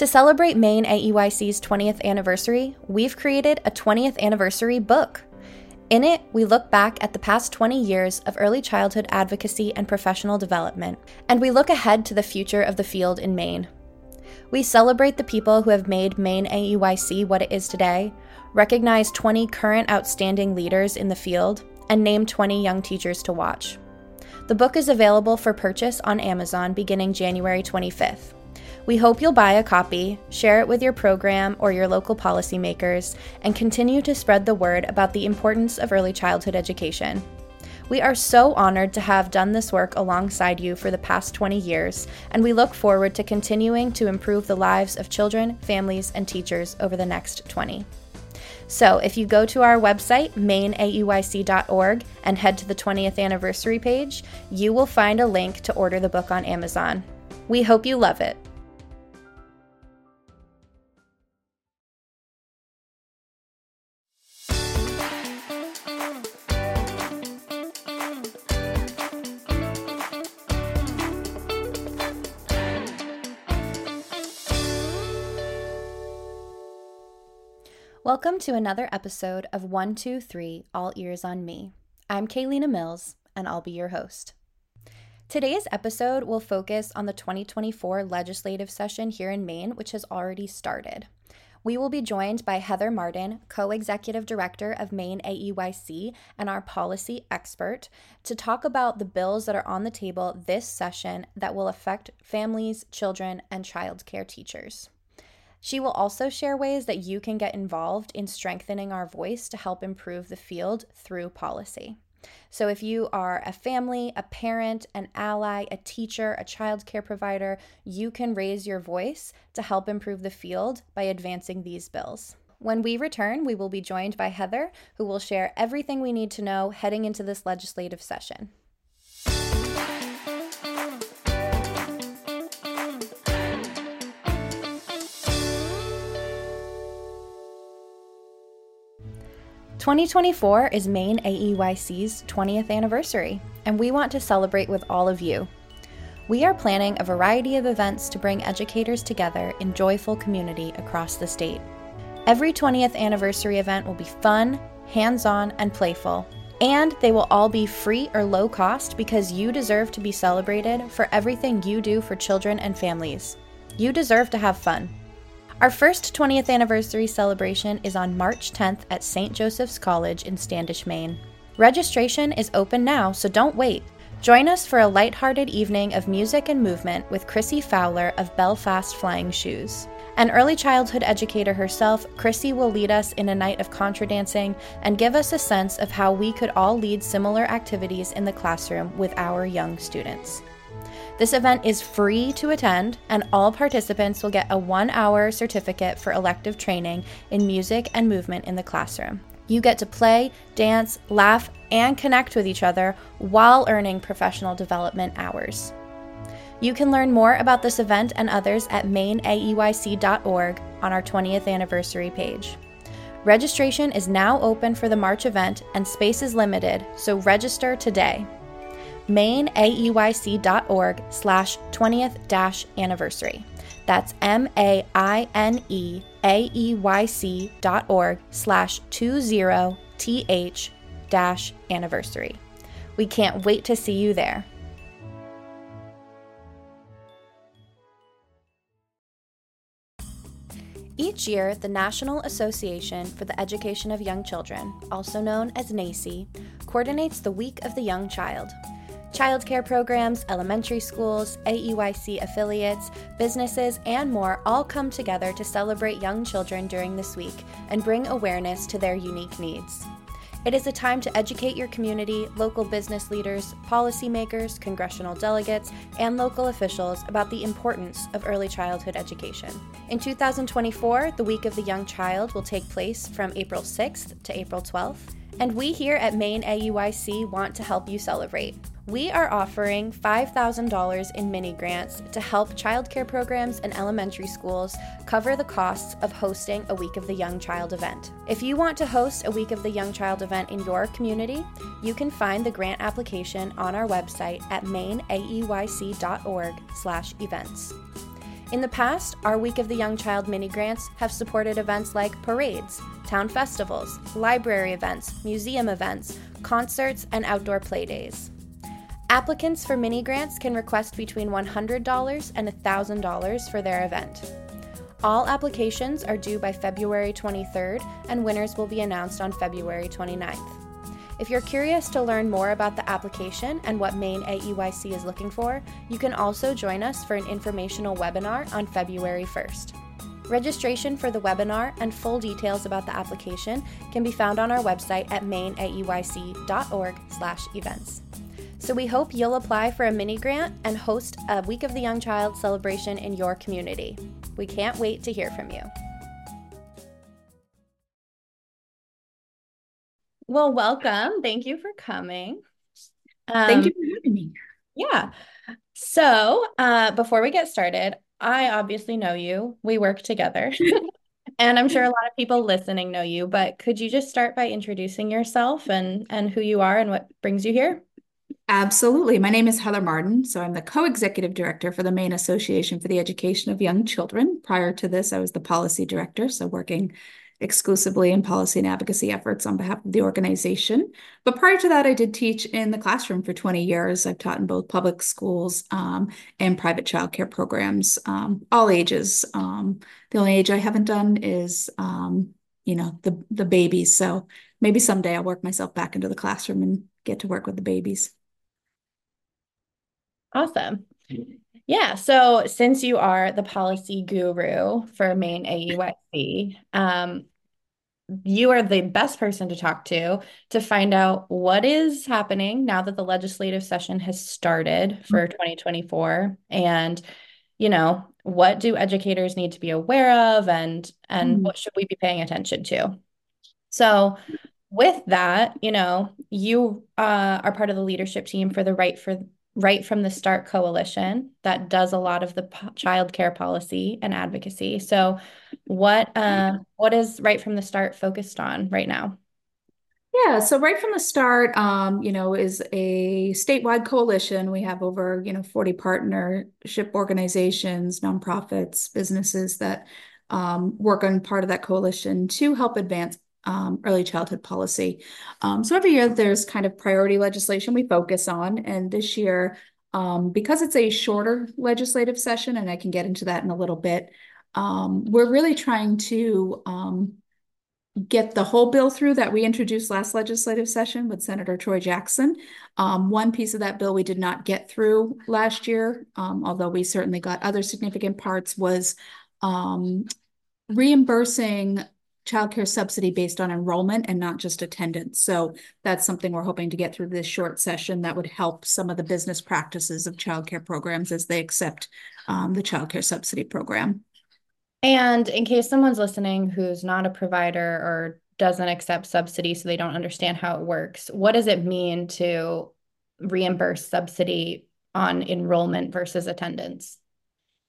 To celebrate Maine AEYC's 20th anniversary, we've created a 20th anniversary book. In it, we look back at the past 20 years of early childhood advocacy and professional development, and we look ahead to the future of the field in Maine. We celebrate the people who have made Maine AEYC what it is today, recognize 20 current outstanding leaders in the field, and name 20 young teachers to watch. The book is available for purchase on Amazon beginning January 25th. We hope you'll buy a copy, share it with your program or your local policymakers, and continue to spread the word about the importance of early childhood education. We are so honored to have done this work alongside you for the past 20 years, and we look forward to continuing to improve the lives of children, families, and teachers over the next 20. So, if you go to our website, maineaeyc.org, and head to the 20th anniversary page, you will find a link to order the book on Amazon. We hope you love it. Welcome to another episode of 123 All Ears on Me. I'm Kailina Mills, and I'll be your host. Today's episode will focus on the 2024 legislative session here in Maine, which has already started. We will be joined by Heather Marden, co executive director of Maine AEYC and our policy expert, to talk about the bills that are on the table this session that will affect families, children, and child care teachers. She will also share ways that you can get involved in strengthening our voice to help improve the field through policy. So, if you are a family, a parent, an ally, a teacher, a child care provider, you can raise your voice to help improve the field by advancing these bills. When we return, we will be joined by Heather, who will share everything we need to know heading into this legislative session. 2024 is Maine AEYC's 20th anniversary, and we want to celebrate with all of you. We are planning a variety of events to bring educators together in joyful community across the state. Every 20th anniversary event will be fun, hands on, and playful, and they will all be free or low cost because you deserve to be celebrated for everything you do for children and families. You deserve to have fun. Our first 20th anniversary celebration is on March 10th at St. Joseph's College in Standish, Maine. Registration is open now, so don't wait. Join us for a light-hearted evening of music and movement with Chrissy Fowler of Belfast Flying Shoes. An early childhood educator herself, Chrissy will lead us in a night of contra dancing and give us a sense of how we could all lead similar activities in the classroom with our young students. This event is free to attend, and all participants will get a one hour certificate for elective training in music and movement in the classroom. You get to play, dance, laugh, and connect with each other while earning professional development hours. You can learn more about this event and others at maineaeyc.org on our 20th anniversary page. Registration is now open for the March event and space is limited, so register today maineaeyc.org slash 20th dash anniversary. That's M-A-I-N-E-A-E-Y-C dot org slash 20th dash anniversary. We can't wait to see you there. Each year, the National Association for the Education of Young Children, also known as NAEYC, coordinates the Week of the Young Child, Childcare programs, elementary schools, AEYC affiliates, businesses, and more all come together to celebrate young children during this week and bring awareness to their unique needs. It is a time to educate your community, local business leaders, policymakers, congressional delegates, and local officials about the importance of early childhood education. In 2024, the Week of the Young Child will take place from April 6th to April 12th, and we here at Maine AEYC want to help you celebrate. We are offering $5,000 in mini grants to help childcare programs and elementary schools cover the costs of hosting a Week of the Young Child event. If you want to host a Week of the Young Child event in your community, you can find the grant application on our website at maineaeyc.org/events. In the past, our Week of the Young Child mini grants have supported events like parades, town festivals, library events, museum events, concerts, and outdoor playdays. Applicants for mini grants can request between $100 and $1,000 for their event. All applications are due by February 23rd, and winners will be announced on February 29th. If you're curious to learn more about the application and what Maine AEYC is looking for, you can also join us for an informational webinar on February 1st. Registration for the webinar and full details about the application can be found on our website at maineaeyc.org/events. So we hope you'll apply for a mini grant and host a Week of the Young Child celebration in your community. We can't wait to hear from you. Well, welcome. Thank you for coming. Um, Thank you for having me. Yeah. So, uh, before we get started, I obviously know you. We work together. and I'm sure a lot of people listening know you, but could you just start by introducing yourself and and who you are and what brings you here? Absolutely. My name is Heather Marden. So I'm the co executive director for the Maine Association for the Education of Young Children. Prior to this, I was the policy director, so working exclusively in policy and advocacy efforts on behalf of the organization. But prior to that, I did teach in the classroom for 20 years. I've taught in both public schools um, and private childcare programs, um, all ages. Um, the only age I haven't done is, um, you know, the the babies. So maybe someday I'll work myself back into the classroom and get to work with the babies. Awesome. Yeah. So since you are the policy guru for Maine AEYC, um, you are the best person to talk to to find out what is happening now that the legislative session has started for mm-hmm. 2024 and you know what do educators need to be aware of and and mm-hmm. what should we be paying attention to so with that you know you uh, are part of the leadership team for the right for right from the start coalition that does a lot of the child care policy and advocacy. So what uh, what is right from the start focused on right now? Yeah so right from the start um, you know is a statewide coalition. We have over you know 40 partnership organizations nonprofits businesses that um, work on part of that coalition to help advance um, early childhood policy. Um, so every year there's kind of priority legislation we focus on. And this year, um, because it's a shorter legislative session, and I can get into that in a little bit, um, we're really trying to um, get the whole bill through that we introduced last legislative session with Senator Troy Jackson. Um, one piece of that bill we did not get through last year, although we certainly got other significant parts, was reimbursing childcare subsidy based on enrollment and not just attendance. So that's something we're hoping to get through this short session that would help some of the business practices of childcare programs as they accept um, the childcare subsidy program. And in case someone's listening who's not a provider or doesn't accept subsidy, so they don't understand how it works, what does it mean to reimburse subsidy on enrollment versus attendance?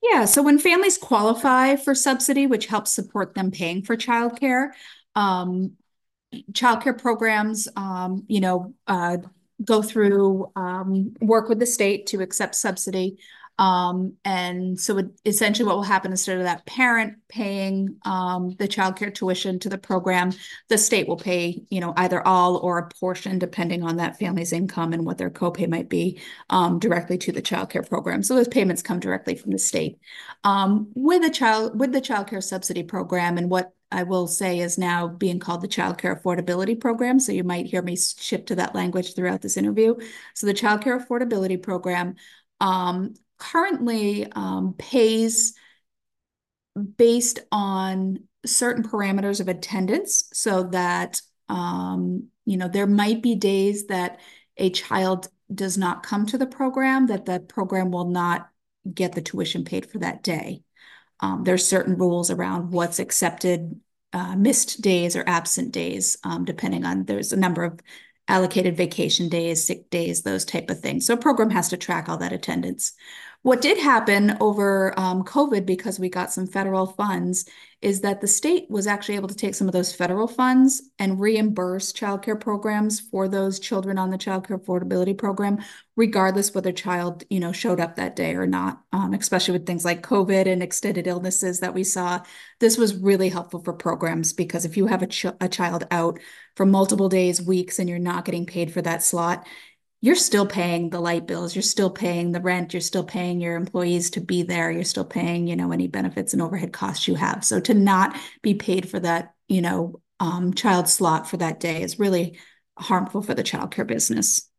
Yeah, so when families qualify for subsidy, which helps support them paying for childcare, um, childcare programs, um, you know, uh, go through um, work with the state to accept subsidy. Um, and so it, essentially what will happen instead of that parent paying um, the childcare tuition to the program, the state will pay, you know, either all or a portion depending on that family's income and what their copay might be um, directly to the childcare program. So those payments come directly from the state. Um, with the child with the childcare subsidy program and what I will say is now being called the Child Care Affordability Program. So you might hear me shift to that language throughout this interview. So the Child Care Affordability Program um, currently um, pays based on certain parameters of attendance so that um, you know there might be days that a child does not come to the program that the program will not get the tuition paid for that day. Um, there's certain rules around what's accepted uh, missed days or absent days um, depending on there's a number of allocated vacation days sick days those type of things. So a program has to track all that attendance What did happen over um, COVID, because we got some federal funds, is that the state was actually able to take some of those federal funds and reimburse childcare programs for those children on the childcare affordability program, regardless whether child, you know, showed up that day or not. Um, especially with things like COVID and extended illnesses that we saw, this was really helpful for programs because if you have a, ch a child out for multiple days, weeks, and you're not getting paid for that slot, you're still paying the light bills, you're still paying the rent, you're still paying your employees to be there, you're still paying, you know, any benefits and overhead costs you have. So to not be paid for that, you know, um, child slot for that day is really harmful for the childcare business.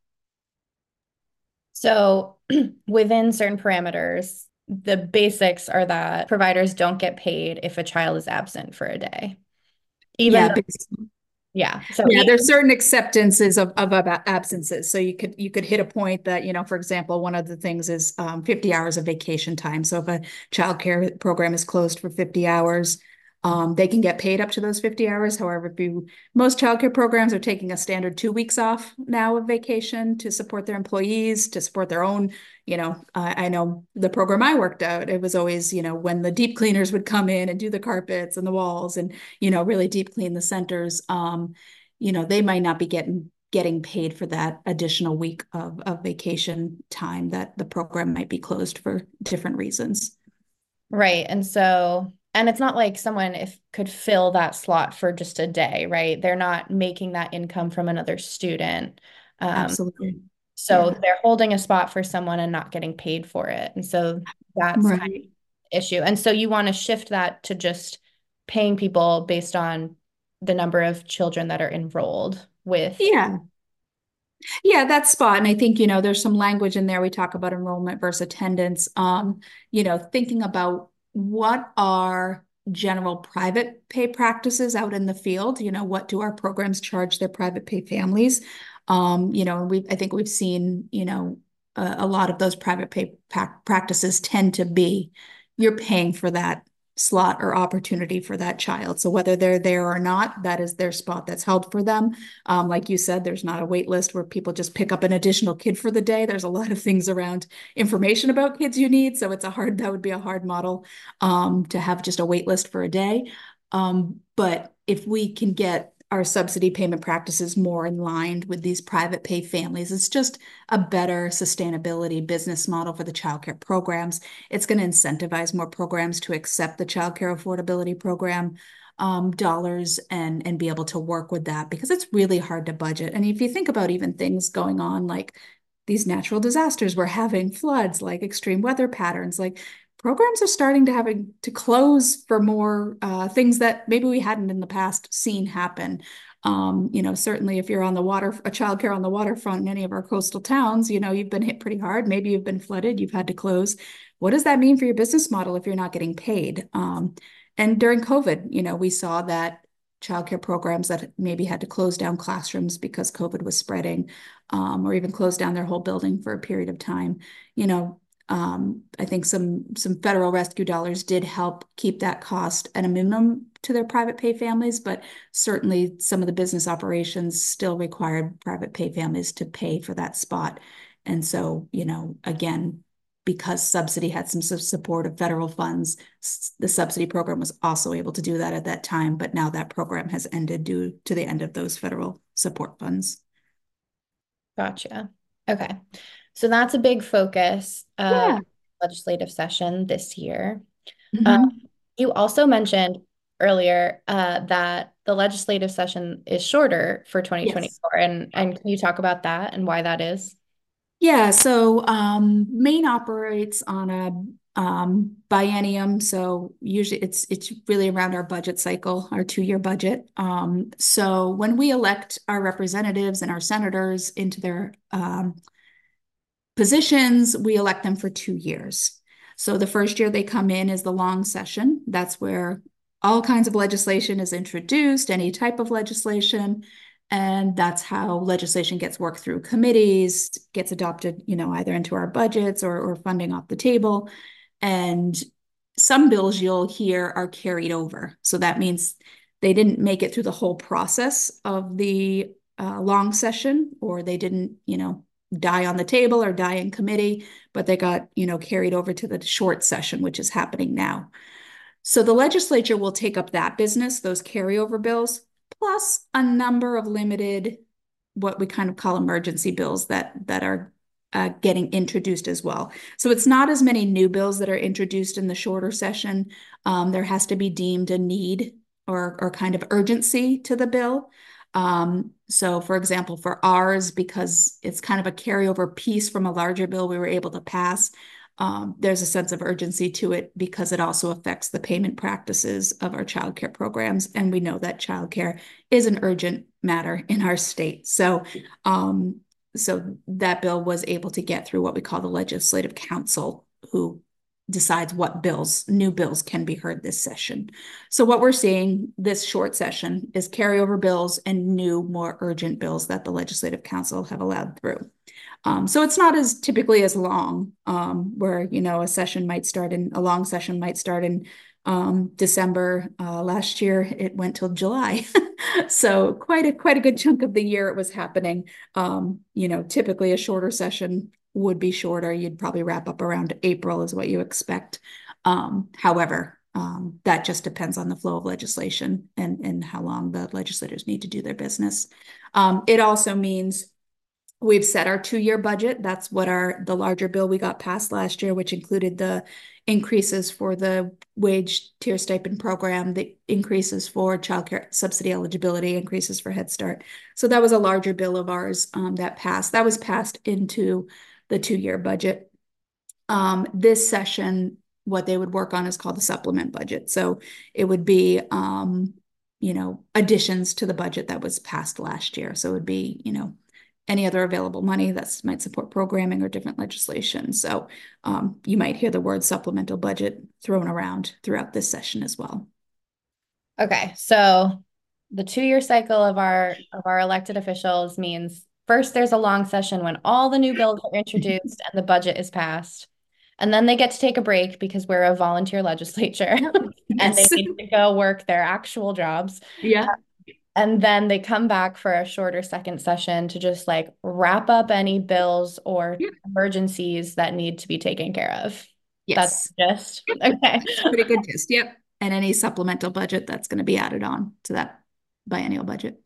So within certain parameters, the basics are that providers don't get paid if a child is absent for a day. Even yeah, though, yeah. So yeah, there's certain acceptances of, of absences. So you could you could hit a point that, you know, for example, one of the things is um, 50 hours of vacation time. So if a child care program is closed for 50 hours, um, they can get paid up to those 50 hours. However, if you, most childcare programs are taking a standard two weeks off now of vacation to support their employees, to support their own, you know, I know the program I worked out, it was always, you know, when the deep cleaners would come in and do the carpets and the walls and, you know, really deep clean the centers, um, you know, they might not be getting getting paid for that additional week of, of vacation time that the program might be closed for different reasons. Right. And so and it's not like someone if could fill that slot for just a day right they're not making that income from another student um, absolutely so yeah. they're holding a spot for someone and not getting paid for it and so that's right. kind of issue and so you want to shift that to just paying people based on the number of children that are enrolled with yeah yeah, that spot. And I think, you know, there's some language in there. We talk about enrollment versus attendance. Um, you know, thinking about what are general private pay practices out in the field? You know, what do our programs charge their private pay families? Um, you know, we I think we've seen, you know, a, a lot of those private pay practices tend to be you're paying for that slot or opportunity for that child. So whether they're there or not, that is their spot that's held for them. Um, like you said, there's not a wait list where people just pick up an additional kid for the day. There's a lot of things around information about kids you need. So it's a hard, that would be a hard model um, to have just a wait list for a day. Um, but if we can get our subsidy payment practices more in line with these private pay families. It's just a better sustainability business model for the childcare programs. It's going to incentivize more programs to accept the childcare affordability program um, dollars and and be able to work with that because it's really hard to budget. And if you think about even things going on like these natural disasters we're having, floods, like extreme weather patterns, like programs are starting to having to close for more uh, things that maybe we hadn't in the past seen happen. Um, you know, certainly if you're on the water, a childcare on the waterfront in any of our coastal towns, you know, you've been hit pretty hard. Maybe you've been flooded, you've had to close. What does that mean for your business model if you're not getting paid? Um, and during COVID, you know, we saw that childcare programs that maybe had to close down classrooms because COVID was spreading, um, or even close down their whole building for a period of time. You know, um, I think some some federal rescue dollars did help keep that cost at a minimum to their private pay families, but certainly some of the business operations still required private pay families to pay for that spot. And so, you know, again, because subsidy had some support of federal funds, the subsidy program was also able to do that at that time. But now that program has ended due to the end of those federal support funds. Gotcha. Okay. So that's a big focus of yeah. legislative session this year. Mm-hmm. Um, you also mentioned earlier uh, that the legislative session is shorter for 2024. Yes. And, and can you talk about that and why that is? Yeah, so um, Maine operates on a um, biennium, so usually it's it's really around our budget cycle, our two-year budget. Um, so when we elect our representatives and our senators into their um, positions, we elect them for two years. So the first year they come in is the long session. That's where all kinds of legislation is introduced, any type of legislation. And that's how legislation gets worked through committees, gets adopted, you know, either into our budgets or, or funding off the table. And some bills you'll hear are carried over. So that means they didn't make it through the whole process of the uh, long session, or they didn't, you know, die on the table or die in committee, but they got, you know, carried over to the short session, which is happening now. So the legislature will take up that business, those carryover bills, plus a number of limited, what we kind of call emergency bills that that are uh, getting introduced as well. So it's not as many new bills that are introduced in the shorter session. Um, there has to be deemed a need or or kind of urgency to the bill. Um, so, for example, for ours, because it's kind of a carryover piece from a larger bill we were able to pass, um, there's a sense of urgency to it because it also affects the payment practices of our childcare programs. And we know that childcare is an urgent matter in our state. So, um, so that bill was able to get through what we call the legislative council, who decides what bills, new bills can be heard this session. So what we're seeing this short session is carryover bills and new, more urgent bills that the Legislative Council have allowed through. Um, so it's not as typically as long, um, where you know a session might start in a long session might start in um, December. Uh, last year it went till July, so quite a quite a good chunk of the year it was happening. Um, you know, typically a shorter session would be shorter. You'd probably wrap up around April, is what you expect. Um, however, um, that just depends on the flow of legislation and, and how long the legislators need to do their business. Um, it also means we've set our two-year budget. That's what our the larger bill we got passed last year, which included the increases for the wage tier stipend program, the increases for childcare subsidy eligibility, increases for Head Start. So that was a larger bill of ours um, that passed. That was passed into the two-year budget. Um, this session, what they would work on is called the supplement budget. So it would be, um, you know, additions to the budget that was passed last year. So it would be, you know, any other available money that might support programming or different legislation. So um, you might hear the word supplemental budget thrown around throughout this session as well. Okay, so the two-year cycle of our of our elected officials means First, there's a long session when all the new bills are introduced and the budget is passed. And then they get to take a break because we're a volunteer legislature and they need to go work their actual jobs. Yeah. Uh, and then they come back for a shorter second session to just like wrap up any bills or yeah. emergencies that need to be taken care of. Yes. That's just okay. Pretty good gist. Yep. And any supplemental budget that's going to be added on to that biennial budget.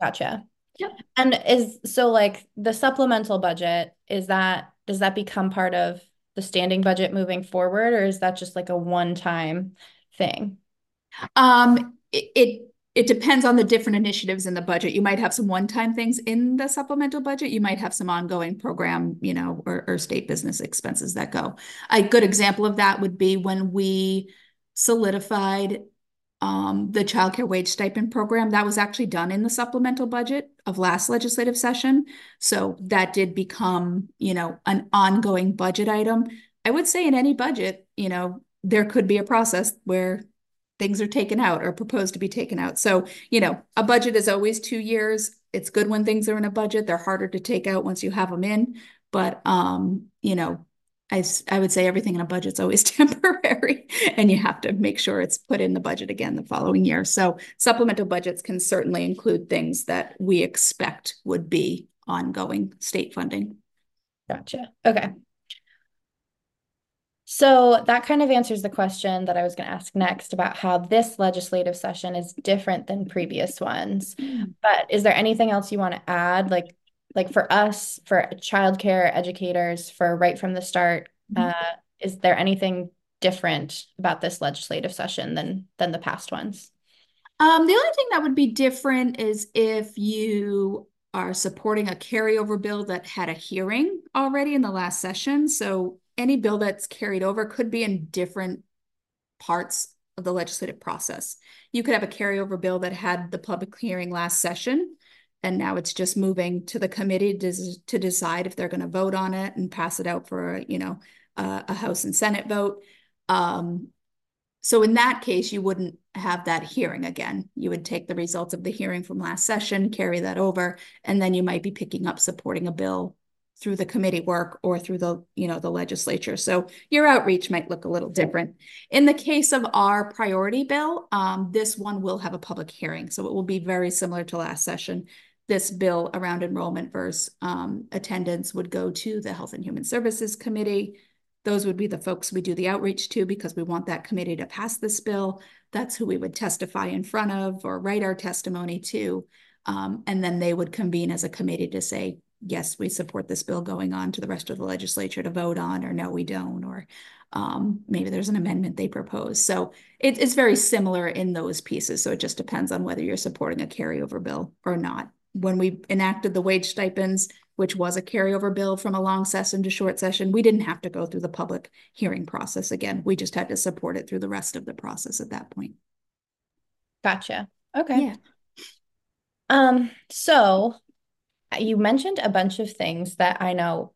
Gotcha. Yep. And is so like the supplemental budget, is that does that become part of the standing budget moving forward, or is that just like a one-time thing? Um, it, it it depends on the different initiatives in the budget. You might have some one-time things in the supplemental budget. You might have some ongoing program, you know, or, or state business expenses that go. A good example of that would be when we solidified um, the child care wage stipend program that was actually done in the supplemental budget of last legislative session. So that did become you know an ongoing budget item. I would say in any budget you know there could be a process where things are taken out or proposed to be taken out. So you know a budget is always two years. It's good when things are in a budget. They're harder to take out once you have them in. But um you know I, I would say everything in a budget's always temporary and you have to make sure it's put in the budget again the following year. So supplemental budgets can certainly include things that we expect would be ongoing state funding. Gotcha. Okay. So that kind of answers the question that I was going to ask next about how this legislative session is different than previous ones. Mm. But is there anything else you want to add? Like like for us, for childcare educators, for right from the start, mm-hmm. uh, is there anything different about this legislative session than than the past ones? Um, the only thing that would be different is if you are supporting a carryover bill that had a hearing already in the last session. So any bill that's carried over could be in different parts of the legislative process. You could have a carryover bill that had the public hearing last session and now it's just moving to the committee to, to decide if they're going to vote on it and pass it out for you know a, a House and Senate vote. Um, so in that case, you wouldn't have that hearing again. You would take the results of the hearing from last session, carry that over, and then you might be picking up supporting a bill through the committee work or through the you know the legislature so your outreach might look a little different in the case of our priority bill um, this one will have a public hearing so it will be very similar to last session this bill around enrollment versus um, attendance would go to the Health and Human Services Committee. Those would be the folks we do the outreach to because we want that committee to pass this bill. That's who we would testify in front of or write our testimony to. Um, and then they would convene as a committee to say, yes, we support this bill going on to the rest of the legislature to vote on, or no, we don't, or um, maybe there's an amendment they propose. So it, it's very similar in those pieces. So it just depends on whether you're supporting a carryover bill or not. When we enacted the wage stipends, which was a carryover bill from a long session to short session, we didn't have to go through the public hearing process again. We just had to support it through the rest of the process at that point. Gotcha. Okay. Yeah. Um, so you mentioned a bunch of things that I know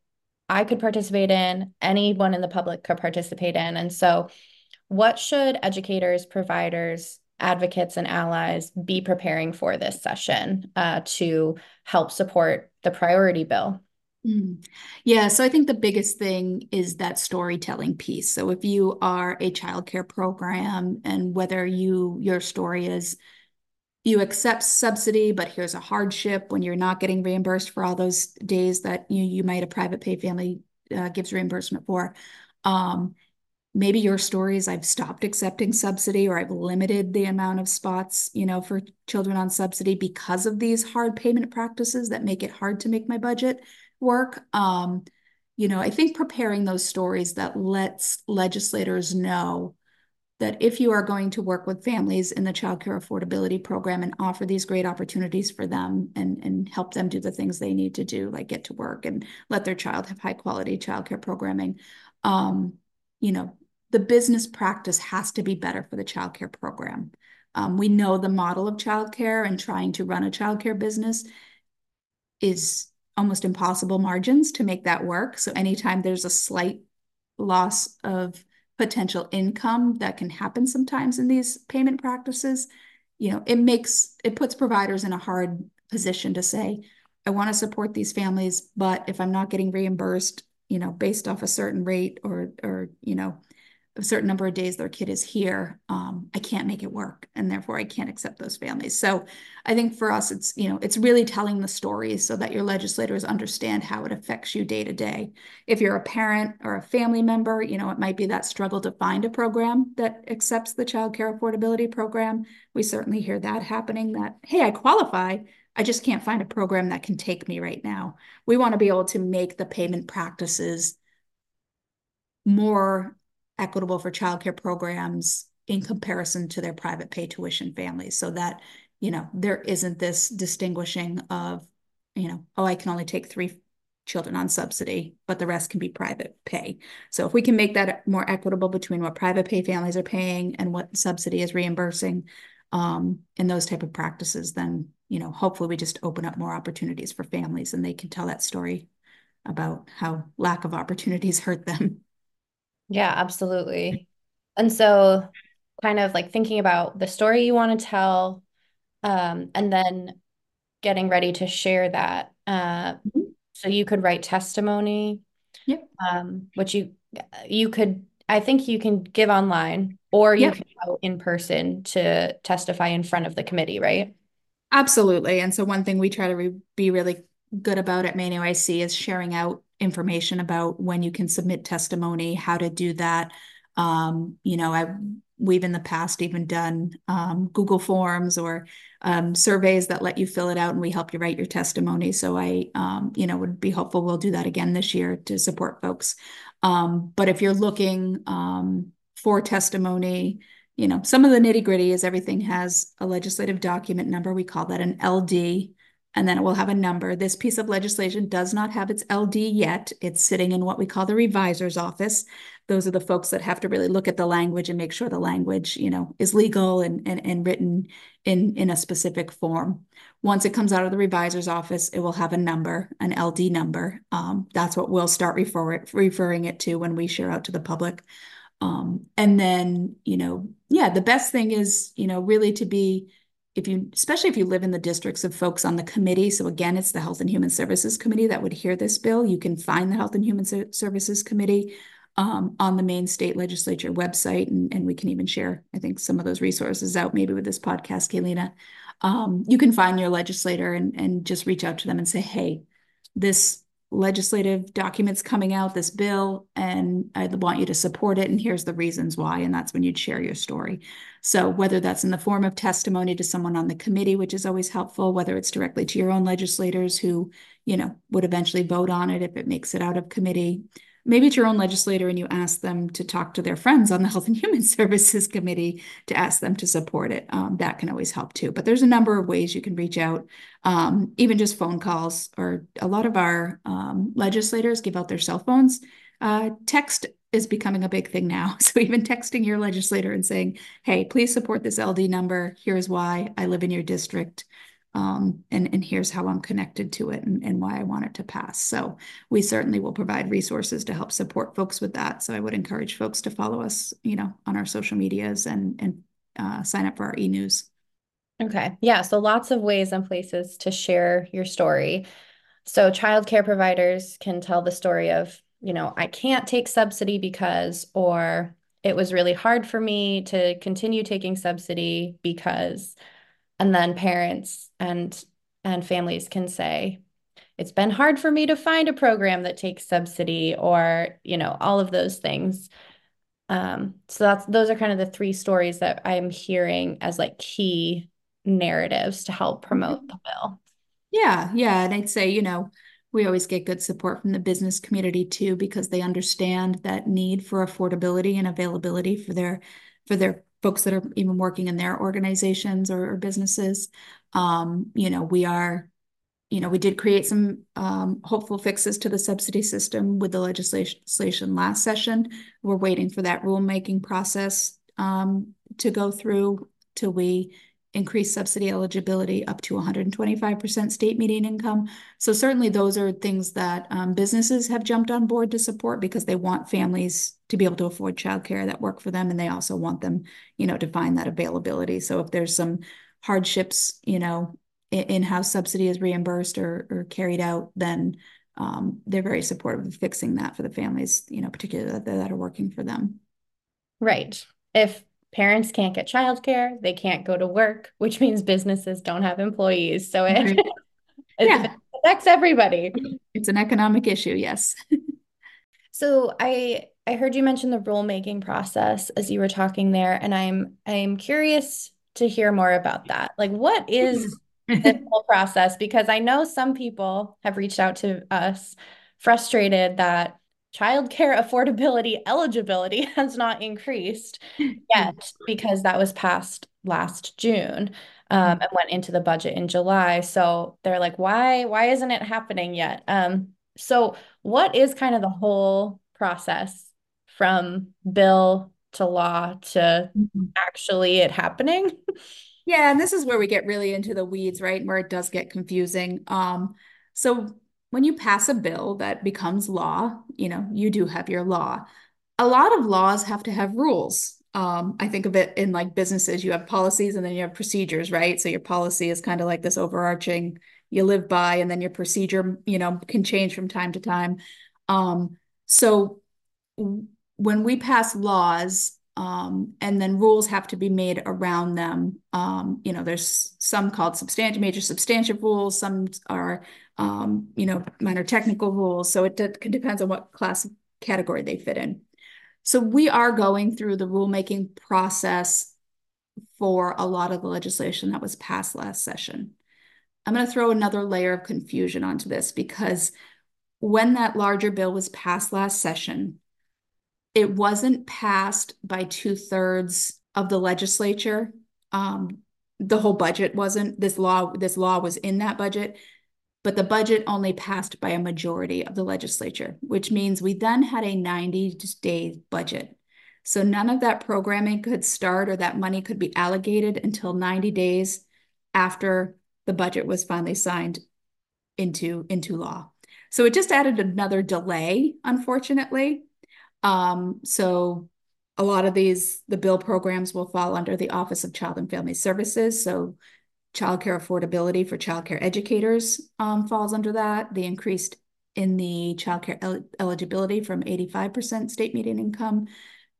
I could participate in, anyone in the public could participate in. And so, what should educators, providers, advocates, and allies be preparing for this session uh, to help support the priority bill? Mm. Yeah, so I think the biggest thing is that storytelling piece. So if you are a childcare program and whether you your story is you accept subsidy, but here's a hardship when you're not getting reimbursed for all those days that you, you might a private pay family uh, gives reimbursement for. Um, maybe your story is I've stopped accepting subsidy or I've limited the amount of spots, you know, for children on subsidy because of these hard payment practices that make it hard to make my budget work. Um, you know, I think preparing those stories that lets legislators know that if you are going to work with families in the child care affordability program and offer these great opportunities for them and, and help them do the things they need to do, like get to work and let their child have high quality child care programming, um, you know, the business practice has to be better for the child care program. Um, we know the model of child care and trying to run a child care business is almost impossible margins to make that work. So anytime there's a slight loss of potential income that can happen sometimes in these payment practices, you know, it makes it puts providers in a hard position to say, I want to support these families, but if I'm not getting reimbursed, you know, based off a certain rate or or you know, a certain number of days their kid is here, um, I can't make it work, and therefore I can't accept those families. So, I think for us, it's you know, it's really telling the stories so that your legislators understand how it affects you day to day. If you're a parent or a family member, you know, it might be that struggle to find a program that accepts the child care affordability program. We certainly hear that happening. That hey, I qualify. I just can't find a program that can take me right now. We want to be able to make the payment practices more equitable for childcare programs in comparison to their private pay tuition families. So that you know there isn't this distinguishing of you know oh i can only take three children on subsidy but the rest can be private pay. So if we can make that more equitable between what private pay families are paying and what subsidy is reimbursing um, in those type of practices then you know hopefully we just open up more opportunities for families and they can tell that story about how lack of opportunities hurt them yeah, absolutely. And so, kind of like thinking about the story you want to tell, um, and then getting ready to share that. Uh, mm-hmm. So you could write testimony, yep. um, which you you could. I think you can give online, or you yep. can go in person to testify in front of the committee, right? Absolutely. And so one thing we try to re- be really good about at Maine AEYC is sharing out information about when you can submit testimony, how to do that. Um, you know, I we've in the past even done um, Google Forms or um, surveys that let you fill it out, and we help you write your testimony. So I, um, you know, would be hopeful. We'll do that again this year to support folks. Um, but if you're looking um, for testimony, you know, some of the nitty gritty is everything has a legislative document number. We call that an LD and then it will have a number. This piece of legislation does not have its LD yet. It's sitting in what we call the revisor's office. Those are the folks that have to really look at the language and make sure the language, you know, is legal and, and, and written in, in a specific form. Once it comes out of the revisor's office, it will have a number, an LD number. Um, that's what we'll start refer it, referring it to when we share out to the public. Um, and then, you know, yeah, the best thing is, you know, really to be if you, especially if you live in the districts of folks on the committee, so again, it's the Health and Human Services Committee that would hear this bill. You can find the Health and Human Services Committee um, on the Maine state legislature website. And, and we can even share, I think, some of those resources out maybe with this podcast, Kailina. Um, you can find your legislator and, and just reach out to them and say, hey, this legislative documents coming out, this bill, and I want you to support it. And here's the reasons why. And that's when you'd share your story. So whether that's in the form of testimony to someone on the committee, which is always helpful, whether it's directly to your own legislators who, you know, would eventually vote on it if it makes it out of committee, maybe it's your own legislator and you ask them to talk to their friends on the Health and Human Services Committee to ask them to support it. Um, that can always help too. But there's a number of ways you can reach out, um, even just phone calls, or a lot of our um, legislators give out their cell phones. Uh, text is becoming a big thing now. So even texting your legislator and saying, hey, please support this LD number. Here's why I live in your district. Um, and, and here's how I'm connected to it and, and why I want it to pass. So we certainly will provide resources to help support folks with that. So I would encourage folks to follow us, you know, on our social medias and, and uh, sign up for our e-news. Okay. Yeah. So lots of ways and places to share your story. So childcare providers can tell the story of, you know, I can't take subsidy because, or it was really hard for me to continue taking subsidy because and then parents and and families can say it's been hard for me to find a program that takes subsidy or you know all of those things. Um, so that's those are kind of the three stories that i'm hearing as like key narratives to help promote the bill. Yeah yeah and i'd say you know we always get good support from the business community too because they understand that need for affordability and availability for their for their folks that are even working in their organizations or, or businesses. Um, you know, we are, you know, we did create some um, hopeful fixes to the subsidy system with the legislation last session. We're waiting for that rulemaking process um, to go through till we increase subsidy eligibility up to 125% state median income. So certainly those are things that um, businesses have jumped on board to support because they want families to be able to afford childcare that work for them. And they also want them, you know, to find that availability. So if there's some hardships, you know, in, how subsidy is reimbursed or, or carried out, then um, they're very supportive of fixing that for the families, you know, particularly that, that are working for them. Right. If parents can't get childcare, they can't go to work, which means businesses don't have employees. So it, yeah. it affects everybody. It's an economic issue, yes. so I I heard you mention the rulemaking process as you were talking there, and I'm I'm curious to hear more about that. Like, what is the whole process? Because I know some people have reached out to us frustrated that childcare affordability eligibility has not increased yet because that was passed last June um, and went into the budget in July. So they're like, why why isn't it happening yet? Um, so what is kind of the whole process from bill to law to mm-hmm. actually it happening? Yeah, and this is where we get really into the weeds, right? Where it does get confusing. Um, so when you pass a bill that becomes law, you know, you do have your law. A lot of laws have to have rules. Um, I think of it in like businesses, you have policies and then you have procedures, right? So your policy is kind of like this overarching you live by, and then your procedure, you know, can change from time to time. Um, so when we pass laws, um, and then rules have to be made around them. Um, you know, there's some called substantive, major substantive rules. Some are um, you know, minor technical rules. So it depends on what class category they fit in. So we are going through the rulemaking process for a lot of the legislation that was passed last session. I'm going to throw another layer of confusion onto this because when that larger bill was passed last session, it wasn't passed by two thirds of the legislature. Um, the whole budget wasn't. This law, this law was in that budget, but the budget only passed by a majority of the legislature, which means we then had a 90 day budget. So none of that programming could start or that money could be allocated until 90 days after the budget was finally signed into, into law. So it just added another delay, unfortunately. Um, so a lot of these, the bill programs will fall under the Office of Child and Family Services. So childcare affordability for childcare educators um, falls under that. The increased in the childcare el- eligibility from 85% state median income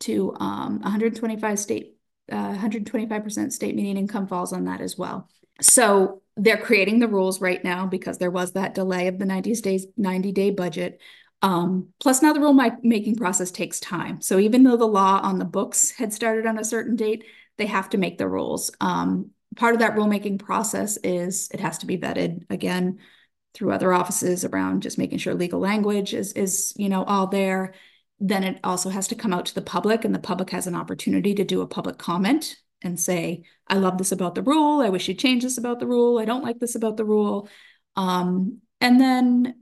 to um, 125 state uh, 125% state median income falls on that as well. So they're creating the rules right now because there was that delay of the 90 days 90 day budget. Um, plus now the rule making process takes time. So even though the law on the books had started on a certain date, they have to make the rules. Um, part of that rulemaking process is it has to be vetted again through other offices around just making sure legal language is is you know all there. Then it also has to come out to the public and the public has an opportunity to do a public comment and say i love this about the rule. I wish you'd change this about the rule. I don't like this about the rule. Um, and then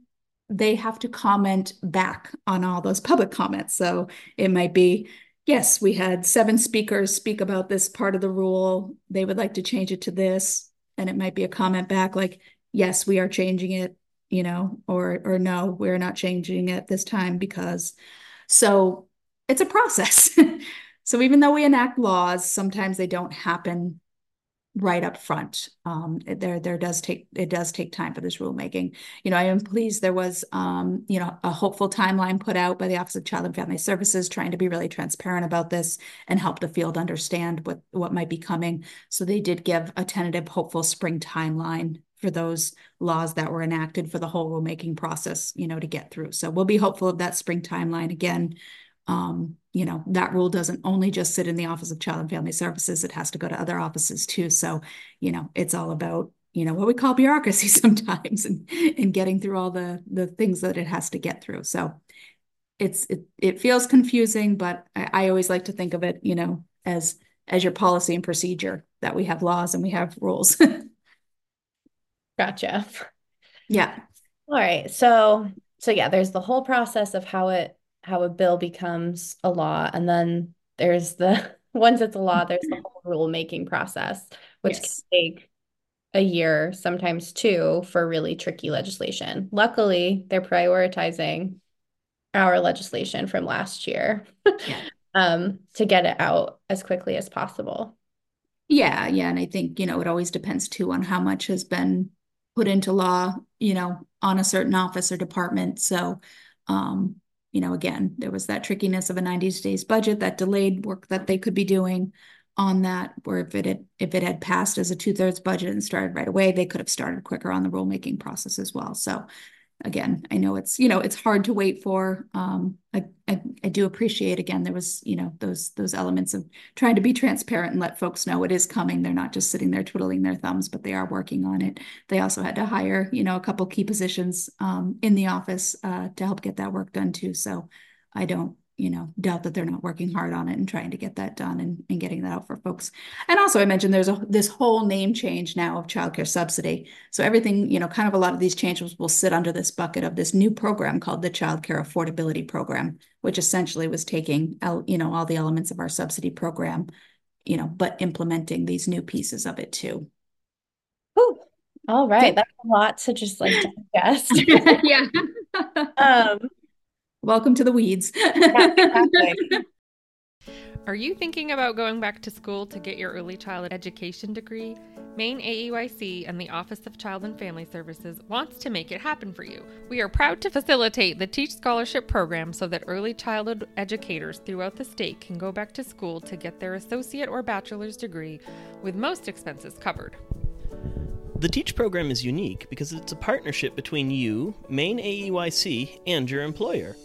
they have to comment back on all those public comments. So it might be yes we had seven speakers speak about this part of the rule they would like to change it to this and it might be a comment back like yes we are changing it you know or or no we're not changing it this time because so it's a process. so even though we enact laws, sometimes they don't happen right up front. Um, there, there does take it does take time for this rulemaking. You know, I am pleased there was, um, you know, a hopeful timeline put out by the Office of Child and Family Services, trying to be really transparent about this and help the field understand what what might be coming. So they did give a tentative, hopeful spring timeline for those laws that were enacted for the whole rulemaking process, you know, to get through. So we'll be hopeful of that spring timeline again. Um, you know, that rule doesn't only just sit in the Office of Child and Family Services, it has to go to other offices too. So, you know, it's all about, you know, what we call bureaucracy sometimes and, and getting through all the the things that it has to get through. So it's it it feels confusing, but I, I always like to think of it, you know, as as your policy and procedure that we have laws and we have rules. Gotcha. Yeah. All right. So so yeah, there's the whole process of how it how a bill becomes a law, and then there's the once it's a law, there's the whole rule making process, which yes. can take a year, sometimes two, for really tricky legislation. Luckily, they're prioritizing our legislation from last year yeah. um, to get it out as quickly as possible. Yeah, yeah. And I think, you know, it always depends too on how much has been put into law, you know, on a certain office or department. So, um, you know, again, there was that trickiness of a 90 days budget that delayed work that they could be doing on that. Where if it had if it had passed as a two thirds budget and started right away, they could have started quicker on the rulemaking process as well. So, again, I know it's, you know, it's hard to wait for. Um, I, I, I, do appreciate again, there was, you know, those, those elements of trying to be transparent and let folks know it is coming. They're not just sitting there twiddling their thumbs, but they are working on it. They also had to hire, you know, a couple key positions um, in the office uh, to help get that work done too. So I don't, you know, doubt that they're not working hard on it and trying to get that done and, and getting that out for folks. And also I mentioned there's a this whole name change now of childcare subsidy. So everything, you know, kind of a lot of these changes will sit under this bucket of this new program called the Childcare Affordability Program, which essentially was taking out, you know, all the elements of our subsidy program, you know, but implementing these new pieces of it too. Ooh, all right. That's a lot to just like digest. yeah. um Welcome to the weeds. yeah, exactly. Are you thinking about going back to school to get your early childhood education degree? Maine AEYC and the Office of Child and Family Services wants to make it happen for you. We are proud to facilitate the Teach Scholarship program so that early childhood educators throughout the state can go back to school to get their associate or bachelor's degree with most expenses covered. The Teach program is unique because it's a partnership between you, Maine AEYC, and your employer.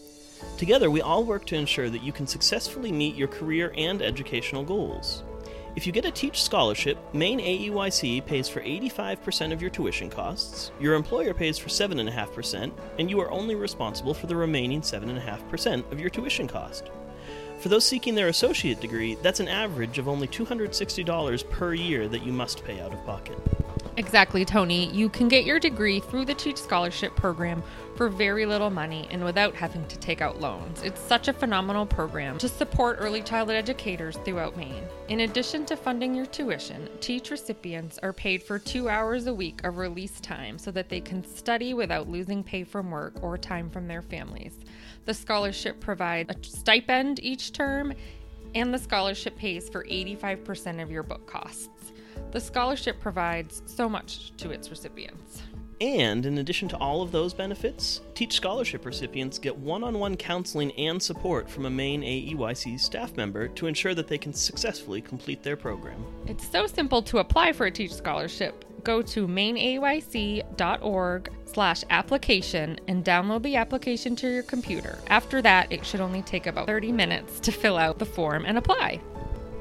Together, we all work to ensure that you can successfully meet your career and educational goals. If you get a Teach scholarship, Maine AEYC pays for 85% of your tuition costs, your employer pays for 7.5%, and you are only responsible for the remaining 7.5% of your tuition cost. For those seeking their associate degree, that's an average of only $260 per year that you must pay out of pocket. Exactly, Tony. You can get your degree through the Teach Scholarship Program for very little money and without having to take out loans. It's such a phenomenal program to support early childhood educators throughout Maine. In addition to funding your tuition, Teach recipients are paid for two hours a week of release time so that they can study without losing pay from work or time from their families. The scholarship provides a stipend each term, and the scholarship pays for 85% of your book costs. The scholarship provides so much to its recipients. And in addition to all of those benefits, Teach Scholarship recipients get one on one counseling and support from a Maine AEYC staff member to ensure that they can successfully complete their program. It's so simple to apply for a Teach Scholarship. Go to maineaeyc.org slash application and download the application to your computer. After that, it should only take about 30 minutes to fill out the form and apply.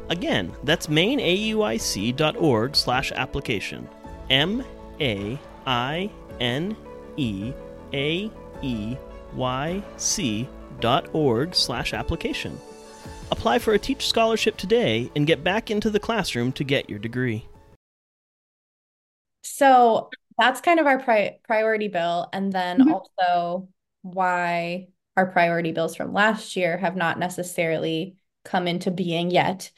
Again, that's maineaeyc.org slash application. M A I N E A E Y C dot org slash application. Apply for a Teach Scholarship today and get back into the classroom to get your degree. So that's kind of our pri- priority bill. And then Mhm. also why our priority bills from last year have not necessarily come into being yet.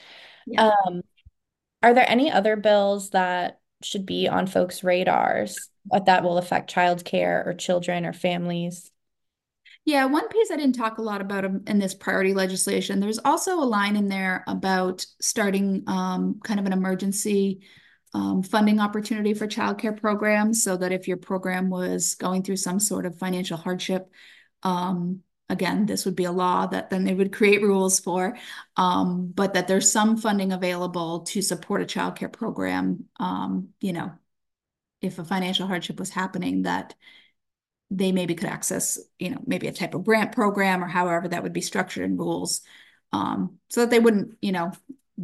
Yeah. Um, are there any other bills that should be on folks' radars that will affect childcare or children or families? Yeah, one piece I didn't talk a lot about in this priority legislation, there's also a line in there about starting um, kind of an emergency um, funding opportunity for childcare programs so that if your program was going through some sort of financial hardship, um, again, this would be a law that then they would create rules for, um, but that there's some funding available to support a childcare program, um, you know, if a financial hardship was happening that they maybe could access, you know, maybe a type of grant program or however that would be structured in rules. Um, so that they wouldn't, you know,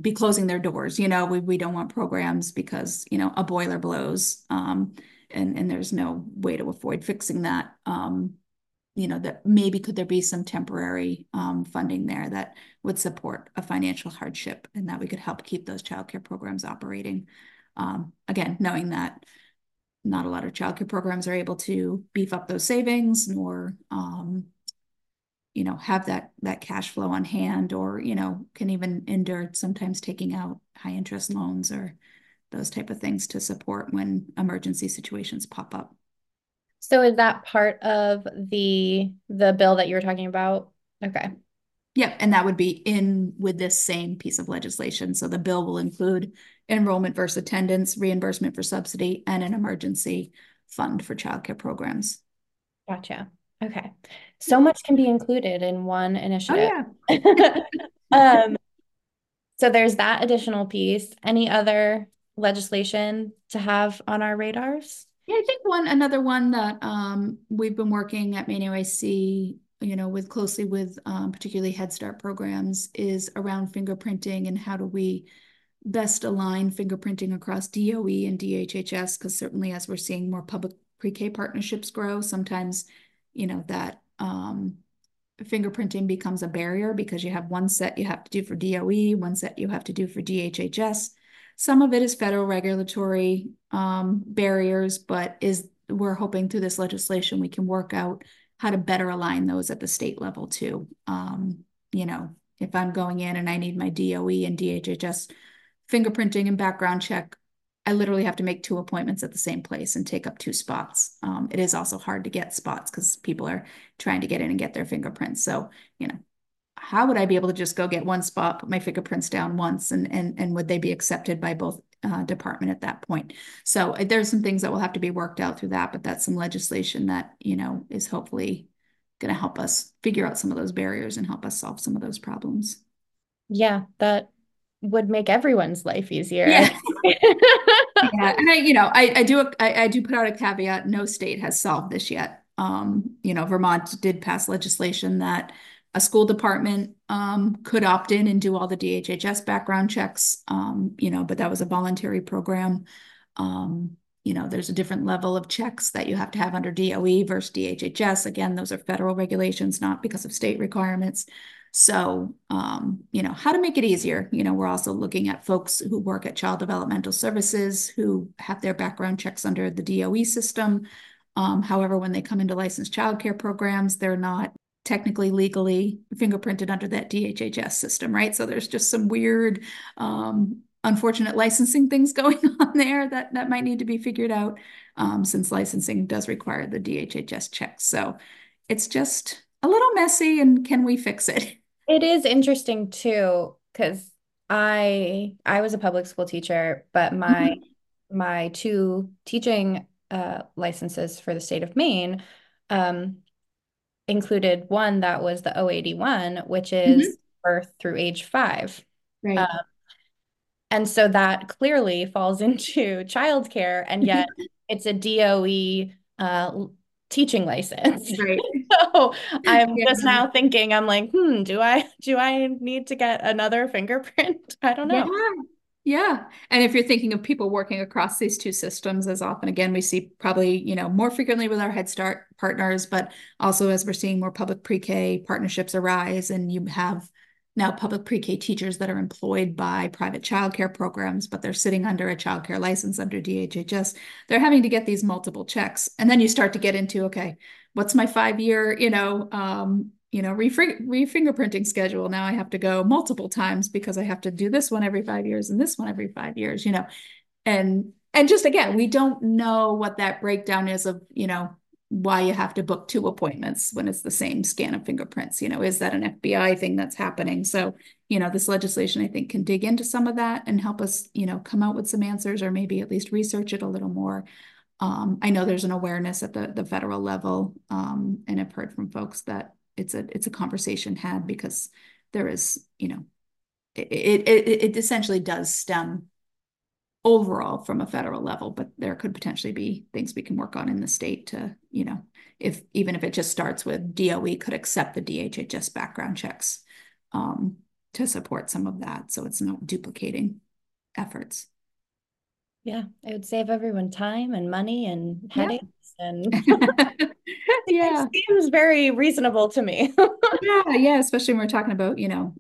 be closing their doors. You know, we, we don't want programs because, you know, a boiler blows. Um, and, and there's no way to avoid fixing that. Um, you know, that maybe could there be some temporary um, funding there that would support a financial hardship and that we could help keep those childcare programs operating. Um, again, knowing that not a lot of childcare programs are able to beef up those savings nor um, you know have that that cash flow on hand or you know can even endure sometimes taking out high interest loans or those type of things to support when emergency situations pop up So is that part of the the bill that you were talking about? Okay. Yep, and that would be in with this same piece of legislation. So the bill will include enrollment versus attendance, reimbursement for subsidy, and an emergency fund for childcare programs. Gotcha. Okay. So much can be included in one initiative. Oh, yeah. Um, so there's that additional piece. Any other legislation to have on our radars? Yeah, I think one another one that um, we've been working at Maine AEYC, you know, with closely with um, particularly Head Start programs is around fingerprinting and how do we best align fingerprinting across DOE and DHHS because certainly as we're seeing more public pre-K partnerships grow, sometimes you know that um, fingerprinting becomes a barrier because you have one set you have to do for DOE, one set you have to do for DHHS. Some of it is federal regulatory um, barriers, but is we're hoping through this legislation we can work out how to better align those at the state level too. Um, you know, if I'm going in and I need my DOE and DHHS fingerprinting and background check, I literally have to make two appointments at the same place and take up two spots. Um, it is also hard to get spots because people are trying to get in and get their fingerprints. So, you know, how would I be able to just go get one spot, put my fingerprints down once, and and and would they be accepted by both uh, department at that point? So uh, there's some things that will have to be worked out through that, but that's some legislation that you know is hopefully going to help us figure out some of those barriers and help us solve some of those problems. Yeah, that would make everyone's life easier. Yeah. yeah, and I, you know, I, I do, I, I do put out a caveat. No state has solved this yet. Um, you know, Vermont did pass legislation that a school department um, could opt in and do all the DHHS background checks. Um, you know, but that was a voluntary program. Um, you know, there's a different level of checks that you have to have under DOE versus DHHS. Again, those are federal regulations, not because of state requirements. So, um, you know, how to make it easier. You know, we're also looking at folks who work at child developmental services who have their background checks under the DOE system. Um, however, when they come into licensed childcare programs, they're not technically legally fingerprinted under that DHHS system, right? So there's just some weird, um, unfortunate licensing things going on there that that might need to be figured out, um, since licensing does require the DHHS checks. So it's just a little messy, and can we fix it? It is interesting too, because I I was a public school teacher, but my my two teaching uh, licenses for the state of Maine um, included one that was the 081, which is mm-hmm. birth through age five. Right. Um, and so that clearly falls into childcare, and yet it's a DOE uh, teaching license. Right. so I'm yeah. just now thinking, I'm like, hmm, do I do I need to get another fingerprint? I don't know. Yeah. Yeah. And if you're thinking of people working across these two systems, as often again, we see probably, you know, more frequently with our Head Start partners, but also as we're seeing more public pre-K partnerships arise and you have now public pre-K teachers that are employed by private childcare programs, but they're sitting under a childcare license under DHHS. They're having to get these multiple checks. And then you start to get into, okay, what's my five-year, you know, um, you know, re-fingerprinting schedule. Now I have to go multiple times because I have to do this one every five years and this one every five years, you know. And and just again, we don't know what that breakdown is of, you know, why you have to book two appointments when it's the same scan of fingerprints. You know, is that an FBI thing that's happening? So, you know, this legislation I think can dig into some of that and help us, you know, come out with some answers or maybe at least research it a little more. Um, I know there's an awareness at the the federal level, um, and I've heard from folks that it's a it's a conversation had because there is, you know, it it it, essentially does stem overall from a federal level, but there could potentially be things we can work on in the state to, you know, if even if it just starts with DOE could accept the DHHS background checks um, to support some of that. So it's not duplicating efforts. Yeah, it would save everyone time and money and headaches yeah. and yeah, it seems very reasonable to me. yeah, yeah, especially when we're talking about, you know,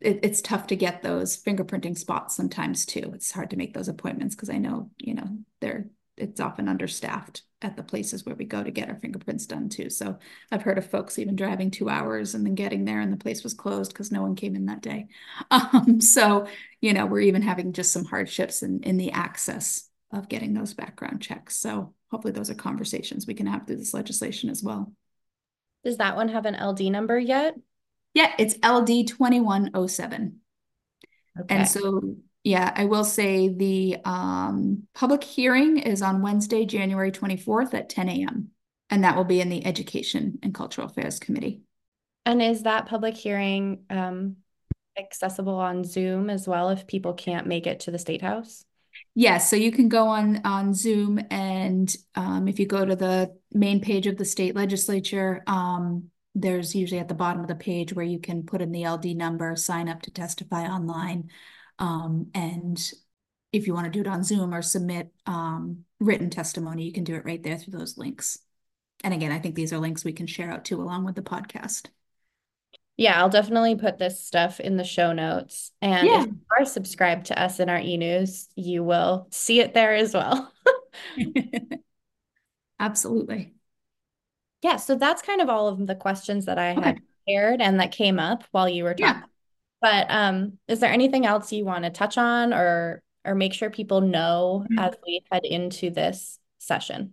it, it's tough to get those fingerprinting spots sometimes too. It's hard to make those appointments because I know, you know, they're it's often understaffed at the places where we go to get our fingerprints done too. So I've heard of folks even driving two hours and then getting there and the place was closed because no one came in that day. Um, so, you know, we're even having just some hardships in, in the access of getting those background checks. So hopefully those are conversations we can have through this legislation as well. Does that one have an LD number yet? Yeah, it's LD 2107. Okay. And so, yeah, I will say the um, public hearing is on Wednesday, January 24th at 10 a.m. And that will be in the Education and Cultural Affairs Committee. And is that public hearing um, accessible on Zoom as well if people can't make it to the State House? Yes, so you can go on on Zoom, and um, if you go to the main page of the state legislature, um, there's usually at the bottom of the page where you can put in the LD number, sign up to testify online. Um, and if you want to do it on Zoom or submit um, written testimony, you can do it right there through those links. And again, I think these are links we can share out too, along with the podcast. Yeah, I'll definitely put this stuff in the show notes. And yeah. if you are subscribed to us in our e news, you will see it there as well. Absolutely yeah, so that's kind of all of the questions that I okay. had prepared and that came up while you were talking. Yeah. But um, is there anything else you want to touch on or or make sure people know mm-hmm. as we head into this session?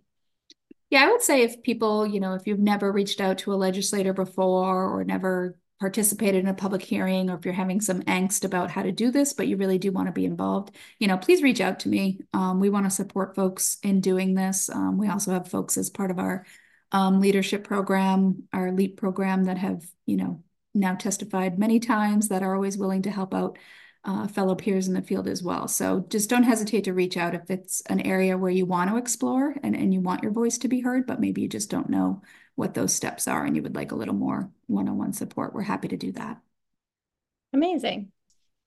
Yeah, I would say if people, you know, if you've never reached out to a legislator before or never participated in a public hearing or if you're having some angst about how to do this but you really do want to be involved you know please reach out to me um, we want to support folks in doing this um, we also have folks as part of our um, leadership program, our LEAP program that have, you know, now testified many times that are always willing to help out uh, fellow peers in the field as well. So just don't hesitate to reach out if it's an area where you want to explore and, and you want your voice to be heard, but maybe you just don't know what those steps are and you would like a little more one-on-one support. We're happy to do that. Amazing.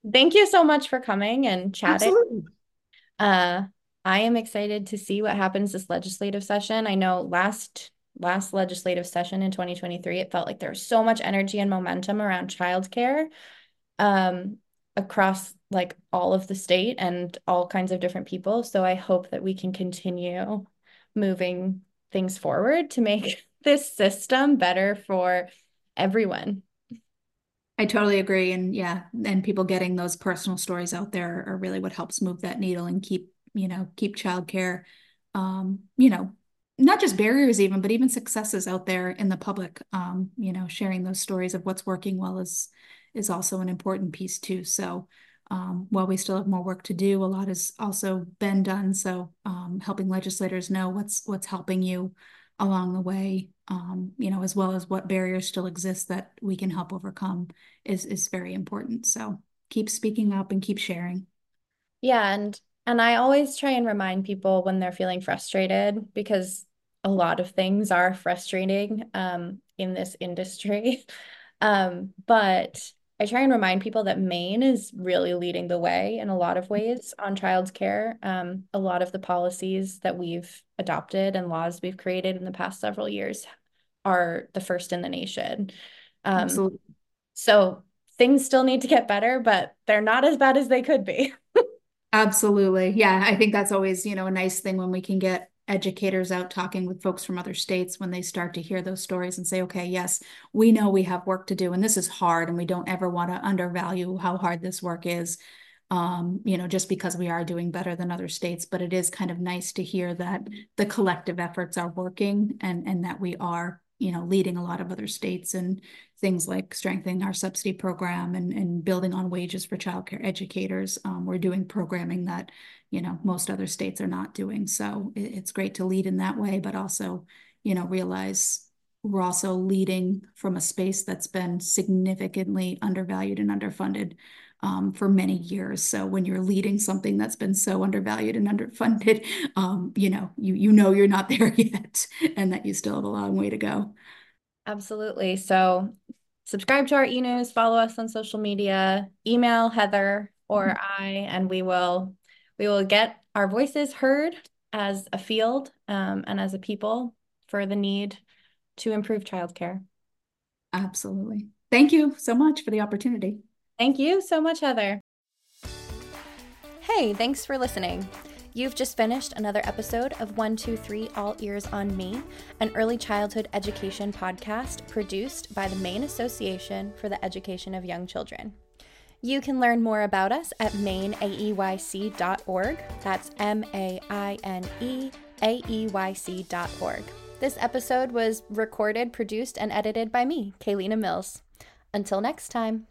Thank you so much for coming and chatting. Absolutely. Uh, I am excited to see what happens this legislative session. I know last last legislative session in 2023, it felt like there was so much energy and momentum around childcare um, across like all of the state and all kinds of different people. So I hope that we can continue moving things forward to make this system better for everyone. I totally agree. And yeah, and people getting those personal stories out there are really what helps move that needle and keep, you know, keep childcare, um, you know, not just barriers even but even successes out there in the public um, you know sharing those stories of what's working well is is also an important piece too so um, while we still have more work to do, a lot has also been done. So um, helping legislators know what's what's helping you along the way, um, you know, as well as what barriers still exist that we can help overcome is is very important. So keep speaking up and keep sharing. Yeah, and and I always try and remind people when they're feeling frustrated because a lot of things are frustrating um, in this industry. Um, but I try and remind people that Maine is really leading the way in a lot of ways on child care. Um, a lot of the policies that we've adopted and laws we've created in the past several years are the first in the nation. Um, Absolutely. So things still need to get better, but they're not as bad as they could be. Absolutely. Yeah, I think that's always, you know, a nice thing when we can get educators out talking with folks from other states when they start to hear those stories and say, okay, yes, we know we have work to do and this is hard and we don't ever want to undervalue how hard this work is. Um, you know, just because we are doing better than other states, but it is kind of nice to hear that the collective efforts are working and and that we are, you know, leading a lot of other states and things like strengthening our subsidy program and, and building on wages for childcare educators. Um, we're doing programming that you know most other states are not doing so it, it's great to lead in that way but also you know realize we're also leading from a space that's been significantly undervalued and underfunded um, for many years. So when you're leading something that's been so undervalued and underfunded, um, you know, you you know you're not there yet, and that you still have a long way to go. Absolutely. So subscribe to our e-news, follow us on social media, email Heather or mm-hmm. I, and we will we will get our voices heard as a field um, and as a people for the need to improve childcare. Absolutely. Thank you so much for the opportunity. Thank you so much, Heather. Hey, thanks for listening. You've just finished another episode of 123 All Ears on Me, an early childhood education podcast produced by the Maine Association for the Education of Young Children. You can learn more about us at maineaeyc.org. That's M A I N E A E Y C.org. This episode was recorded, produced, and edited by me, Kailina Mills. Until next time.